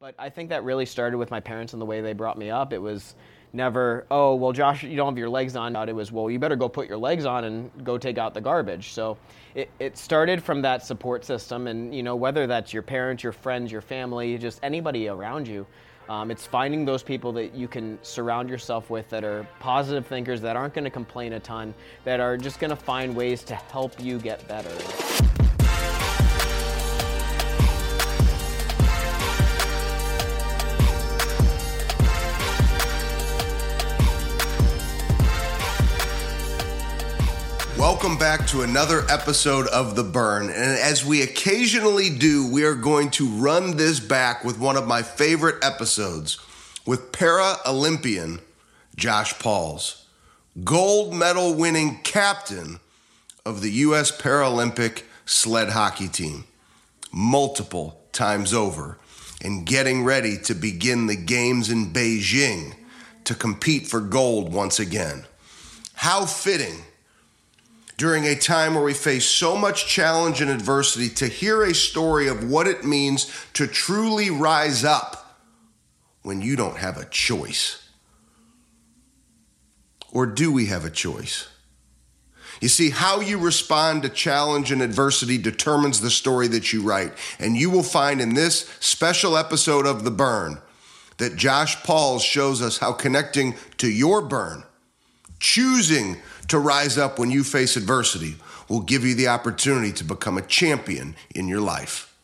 But I think that really started with my parents and the way they brought me up. It was never, oh, well, Josh, you don't have your legs on. It was, well, you better go put your legs on and go take out the garbage. So it, it started from that support system. And, you know, whether that's your parents, your friends, your family, just anybody around you, um, it's finding those people that you can surround yourself with that are positive thinkers, that aren't going to complain a ton, that are just going to find ways to help you get better. Welcome back to another episode of The Burn. And as we occasionally do, we are going to run this back with one of my favorite episodes with para Olympian Josh Pauls, gold medal winning captain of the U.S. Paralympic sled hockey team, multiple times over, and getting ready to begin the games in Beijing to compete for gold once again. How fitting during a time where we face so much challenge and adversity to hear a story of what it means to truly rise up when you don't have a choice. Or do we have a choice? You see, how you respond to challenge and adversity determines the story that you write. And you will find in this special episode of The Burn that Josh Pauls shows us how connecting to your burn, choosing to rise up when you face adversity will give you the opportunity to become a champion in your life.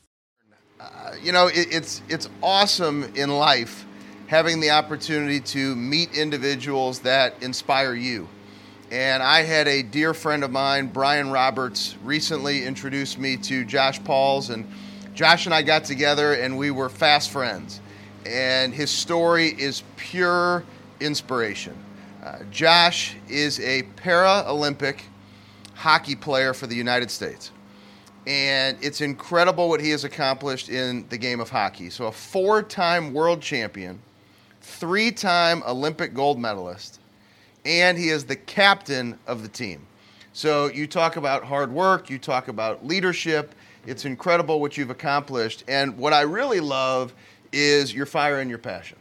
Uh, you know, it, it's it's awesome in life having the opportunity to meet individuals that inspire you. And I had a dear friend of mine, Brian Roberts, recently introduced me to Josh Pauls, and Josh and I got together and we were fast friends. And his story is pure inspiration. Uh, Josh is a Paralympic hockey player for the United States. And it's incredible what he has accomplished in the game of hockey. So, a four time world champion, three time Olympic gold medalist, and he is the captain of the team. So, you talk about hard work, you talk about leadership. It's incredible what you've accomplished. And what I really love is your fire and your passion.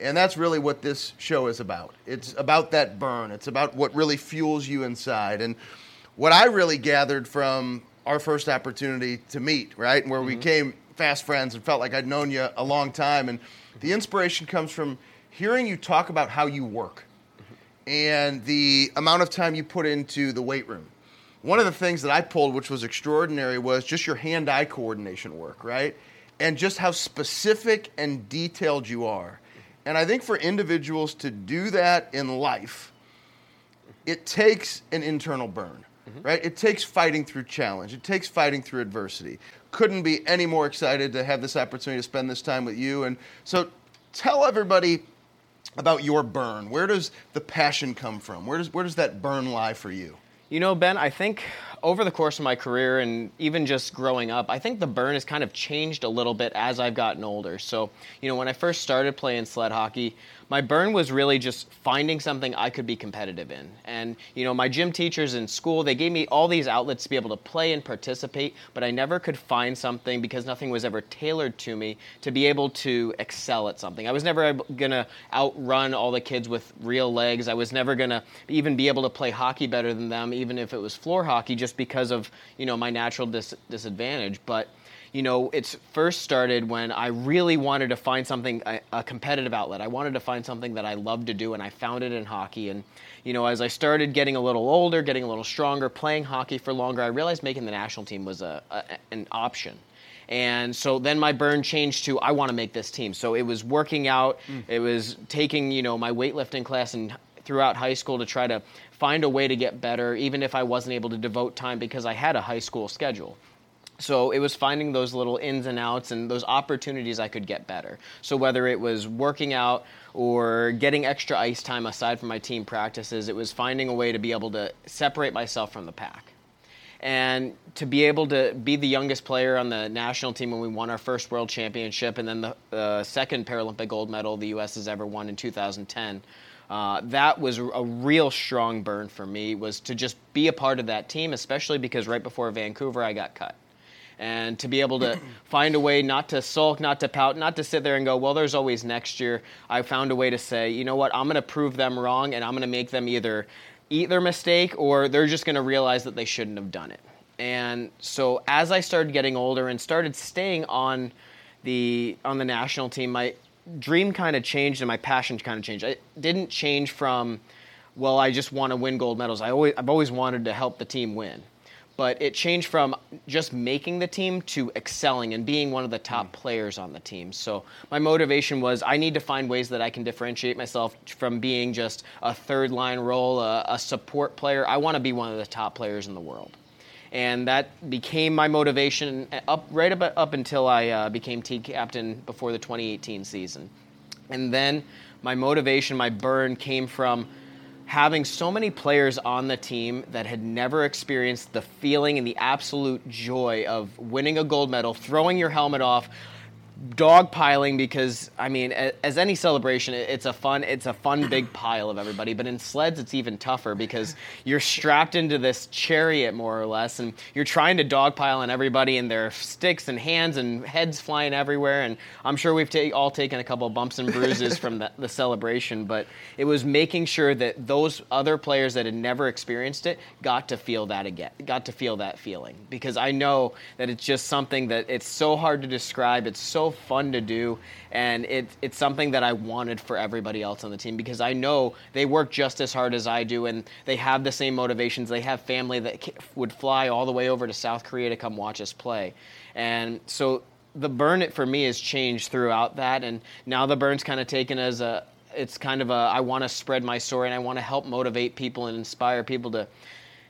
And that's really what this show is about. It's about that burn. It's about what really fuels you inside. And what I really gathered from our first opportunity to meet, right, where mm-hmm. we came fast friends and felt like I'd known you a long time. And the inspiration comes from hearing you talk about how you work and the amount of time you put into the weight room. One of the things that I pulled, which was extraordinary, was just your hand eye coordination work, right? And just how specific and detailed you are. And I think for individuals to do that in life, it takes an internal burn, mm-hmm. right? It takes fighting through challenge, it takes fighting through adversity. Couldn't be any more excited to have this opportunity to spend this time with you. And so tell everybody about your burn. Where does the passion come from? Where does, where does that burn lie for you? You know, Ben, I think over the course of my career and even just growing up, I think the burn has kind of changed a little bit as I've gotten older. So, you know, when I first started playing sled hockey, my burn was really just finding something I could be competitive in. And, you know, my gym teachers in school, they gave me all these outlets to be able to play and participate, but I never could find something because nothing was ever tailored to me to be able to excel at something. I was never going to outrun all the kids with real legs. I was never going to even be able to play hockey better than them, even if it was floor hockey, just because of, you know, my natural dis- disadvantage. But, you know, it's first started when I really wanted to find something, a, a, competitive outlet. I wanted to find something that I loved to do, and I found it in hockey. And, you know, as I started getting a little older, getting a little stronger, playing hockey for longer, I realized making the national team was a, a an option. And so then my burn changed to I want to make this team. So it was working out, mm. it was taking, you know, my weightlifting class and throughout high school to try to find a way to get better, even if I wasn't able to devote time because I had a high school schedule. So it was finding those little ins and outs and those opportunities I could get better. So whether it was working out or getting extra ice time aside from my team practices, it was finding a way to be able to separate myself from the pack. And to be able to be the youngest player on the national team when we won our first world championship and then the uh, second Paralympic gold medal the U.S. has ever won in 2010. Uh, that was a real strong burn for me was to just be a part of that team especially because right before vancouver i got cut and to be able to find a way not to sulk, not to pout, not to sit there and go, well, there's always next year. I found a way to say, you know what, I'm going to prove them wrong and I'm going to make them either eat their mistake or they're just going to realize that they shouldn't have done it. And so as I started getting older and started staying on the on the national team, my dream kind of changed and my passion kind of changed. It didn't change from well, I just want to win gold medals. I always I've always wanted to help the team win but it changed from just making the team to excelling and being one of the top mm. players on the team. So my motivation was I need to find ways that I can differentiate myself from being just a third line role, a, a support player. I want to be one of the top players in the world. And that became my motivation up right up, up until I uh, became team captain before the 2018 season. And then my motivation, my burn came from having so many players on the team that had never experienced the feeling and the absolute joy of winning a gold medal, throwing your helmet off, dogpiling because I mean, as any celebration, it's a fun, it's a fun big pile of everybody. But in sleds, it's even tougher because you're strapped into this chariot more or less, and you're trying to dogpile on everybody, and there are sticks and hands and heads flying everywhere. And I'm sure we've ta- all taken a couple bumps and bruises from the, the celebration, but it was making sure that those other players that had never experienced it got to feel that again, got to feel that feeling because I know that it's just something that it's so hard to describe. It's so fun to do, and it, it's something that I wanted for everybody else on the team because I know they work just as hard as I do, and they have the same motivations. They have family that would fly all the way over to South Korea to come watch us play, and so the burn it for me has changed throughout that, and now the burn's kind of taken as a it's kind of a I want to spread my story and I want to help motivate people and inspire people to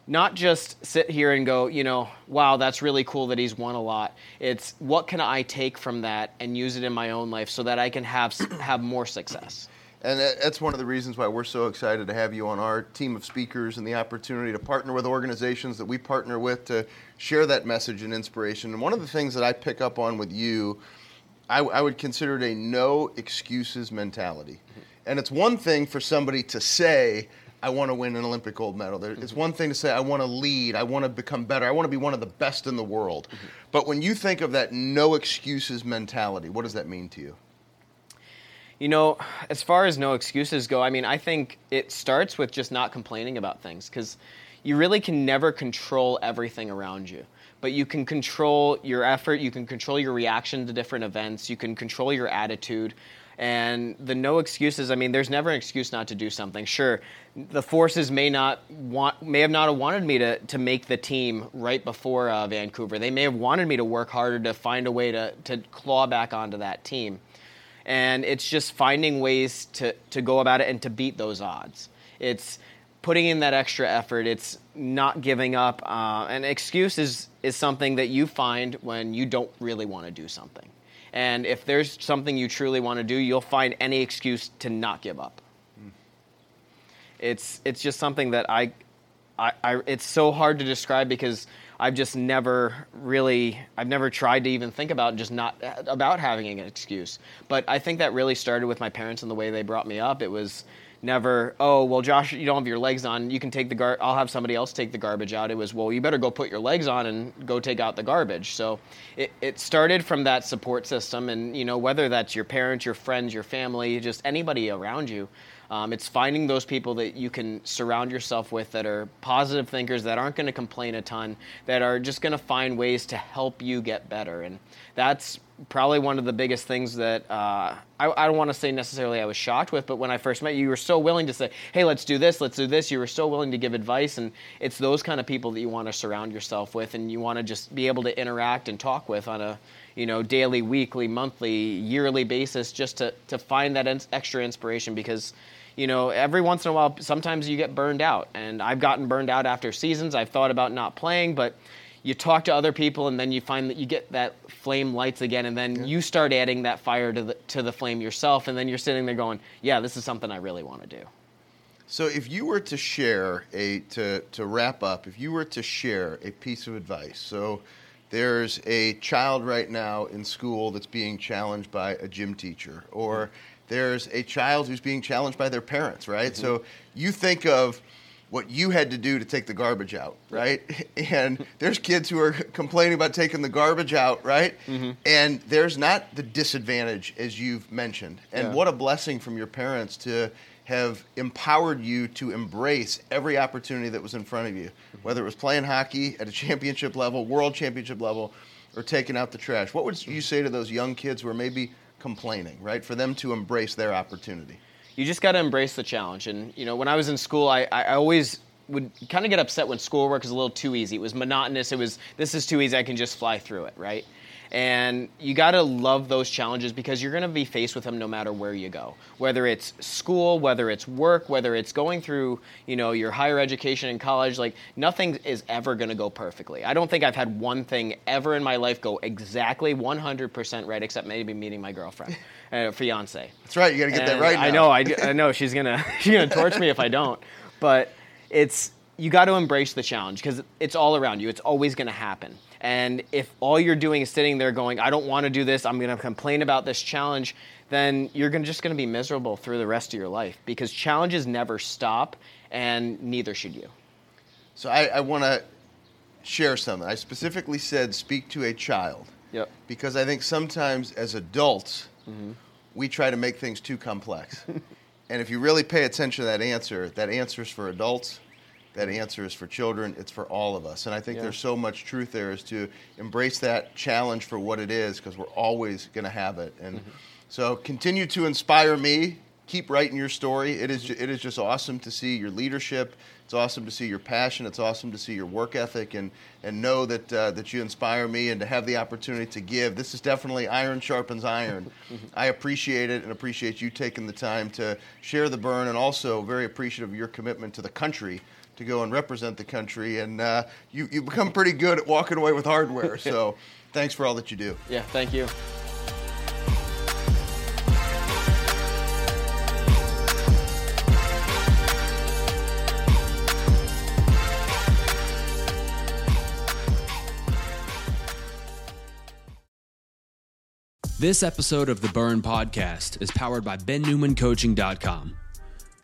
not just sit here and go, you know, wow, that's really cool that he's won a lot. It's what can I take from that and use it in my own life so that I can have have more success. And that's one of the reasons why we're so excited to have you on our team of speakers and the opportunity to partner with organizations that we partner with to share that message and inspiration. And one of the things that I pick up on with you, I, I would consider it a no excuses mentality. Mm-hmm. And it's one thing for somebody to say, I want to win an Olympic gold medal. It's mm-hmm. one thing to say, I want to lead, I want to become better, I want to be one of the best in the world. Mm-hmm. But when you think of that no excuses mentality, what does that mean to you? You know, as far as no excuses go, I mean, I think it starts with just not complaining about things because you really can never control everything around you. But you can control your effort, you can control your reaction to different events, you can control your attitude. And the no excuses, I mean, there's never an excuse not to do something. Sure, the forces may not want, may have not wanted me to, to make the team right before uh, Vancouver. They may have wanted me to work harder to find a way to, to claw back onto that team. And it's just finding ways to, to go about it and to beat those odds. It's putting in that extra effort. It's not giving up. Uh, an excuse is, is something that you find when you don't really want to do something. And if there's something you truly want to do, you'll find any excuse to not give up. It's it's just something that I, I, I, it's so hard to describe because I've just never really I've never tried to even think about just not about having an excuse. But I think that really started with my parents and the way they brought me up. It was never oh well josh you don't have your legs on. You can take the gar i'll have somebody else take the garbage out. It was well you better go put your legs on and go take out the garbage. So it, it started from that support system and you know whether that's your parents your friends your family just anybody around you um, it's finding those people that you can surround yourself with that are positive thinkers, that aren't going to complain a ton, that are just going to find ways to help you get better. And that's probably one of the biggest things that uh, I, I, don't want to say necessarily I was shocked with, but when I first met you, you were so willing to say, hey, let's do this, let's do this. You were so willing to give advice. And it's those kind of people that you want to surround yourself with and you want to just be able to interact and talk with on a you know, daily, weekly, monthly, yearly basis just to, to find that extra inspiration because you know, every once in a while, sometimes you get burned out. And I've gotten burned out after seasons. I've thought about not playing, but you talk to other people and then you find that you get that flame lights again and then yeah. you start adding that fire to the to the flame yourself and then you're sitting there going yeah this is something i really want to do so if you were to share a to to wrap up if you were to share a piece of advice so there's a child right now in school that's being challenged by a gym teacher or there's a child who's being challenged by their parents, right? Mm-hmm. So you think of what you had to do to take the garbage out, right? And there's kids who are complaining about taking the garbage out, right? Mm-hmm. And there's not the disadvantage as you've mentioned. And yeah. what a blessing from your parents to have empowered you to embrace every opportunity that was in front of you, mm-hmm. whether it was playing hockey at a championship level, world championship level, or taking out the trash. What would you say to those young kids who are maybe complaining, right? For them to embrace their opportunity you just got to embrace the challenge. And you know, when I was in school, I, I always would kind of get upset when schoolwork was a little too easy. It was monotonous. It was this is too easy. I can just fly through it, right? And you got to love those challenges because you're going to be faced with them no matter where you go. Whether it's school, whether it's work, whether it's going through, you know, your higher education in college, like nothing is ever going to go perfectly. I don't think I've had one thing ever in my life go exactly 100% right except maybe meeting my girlfriend, uh, fiance. That's right. You got to get and that right now. I know. I, I know she's going to she's going to torch me if I don't. But it's you got to embrace the challenge because it's all around you. It's always going to happen. And if all you're doing is sitting there going, I don't want to do this, I'm going to complain about this challenge, then you're gonna, just going to be miserable through the rest of your life because challenges never stop, and neither should you. So I, I want to share something. I specifically said speak to a child. Yep. Because I think sometimes as adults, mm-hmm. we try to make things too complex. and if you really pay attention to that answer, that answer is for adults that answer is for children, it's for all of us. And I think yeah. there's so much truth there is to embrace that challenge for what it is because we're always going to have it. And mm-hmm. so continue to inspire me. Keep writing your story. It is, it is just awesome to see your leadership. It's awesome to see your passion. It's awesome to see your work ethic and, and know that, uh, that you inspire me and to have the opportunity to give. This is definitely iron sharpens iron. Mm-hmm. I appreciate it and appreciate you taking the time to share the burn and also very appreciative of your commitment to the country to go and represent the country. And uh, you, you become pretty good at walking away with hardware. So thanks for all that you do. Yeah, thank you. This episode of the Burn Podcast is powered by BenNewmanCoaching.com